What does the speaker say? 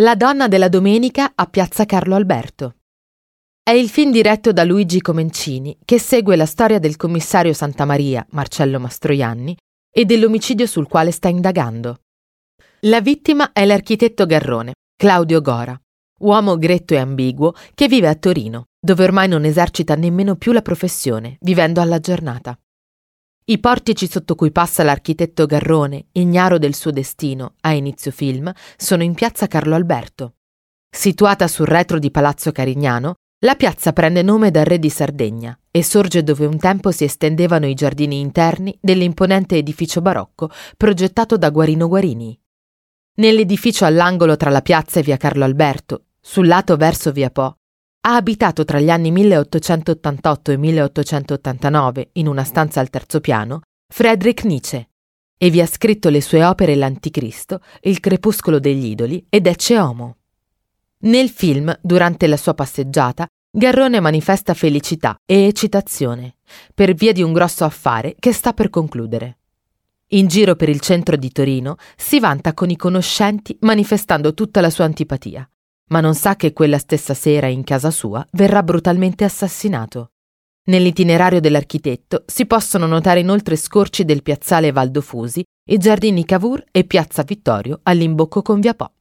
La donna della domenica a Piazza Carlo Alberto. È il film diretto da Luigi Comencini che segue la storia del commissario Santa Maria, Marcello Mastroianni, e dell'omicidio sul quale sta indagando. La vittima è l'architetto Garrone, Claudio Gora, uomo gretto e ambiguo che vive a Torino, dove ormai non esercita nemmeno più la professione, vivendo alla giornata. I portici sotto cui passa l'architetto Garrone, ignaro del suo destino, a inizio film, sono in piazza Carlo Alberto. Situata sul retro di Palazzo Carignano, la piazza prende nome dal re di Sardegna e sorge dove un tempo si estendevano i giardini interni dell'imponente edificio barocco progettato da Guarino Guarini. Nell'edificio all'angolo tra la piazza e via Carlo Alberto, sul lato verso via Po, ha abitato tra gli anni 1888 e 1889, in una stanza al terzo piano, Friedrich Nietzsche e vi ha scritto le sue opere L'Anticristo, Il crepuscolo degli idoli ed Ecce Homo. Nel film, durante la sua passeggiata, Garrone manifesta felicità e eccitazione per via di un grosso affare che sta per concludere. In giro per il centro di Torino si vanta con i conoscenti manifestando tutta la sua antipatia ma non sa che quella stessa sera in casa sua verrà brutalmente assassinato. Nell'itinerario dell'architetto si possono notare inoltre scorci del piazzale Valdofusi, i giardini Cavour e piazza Vittorio all'imbocco con via Po.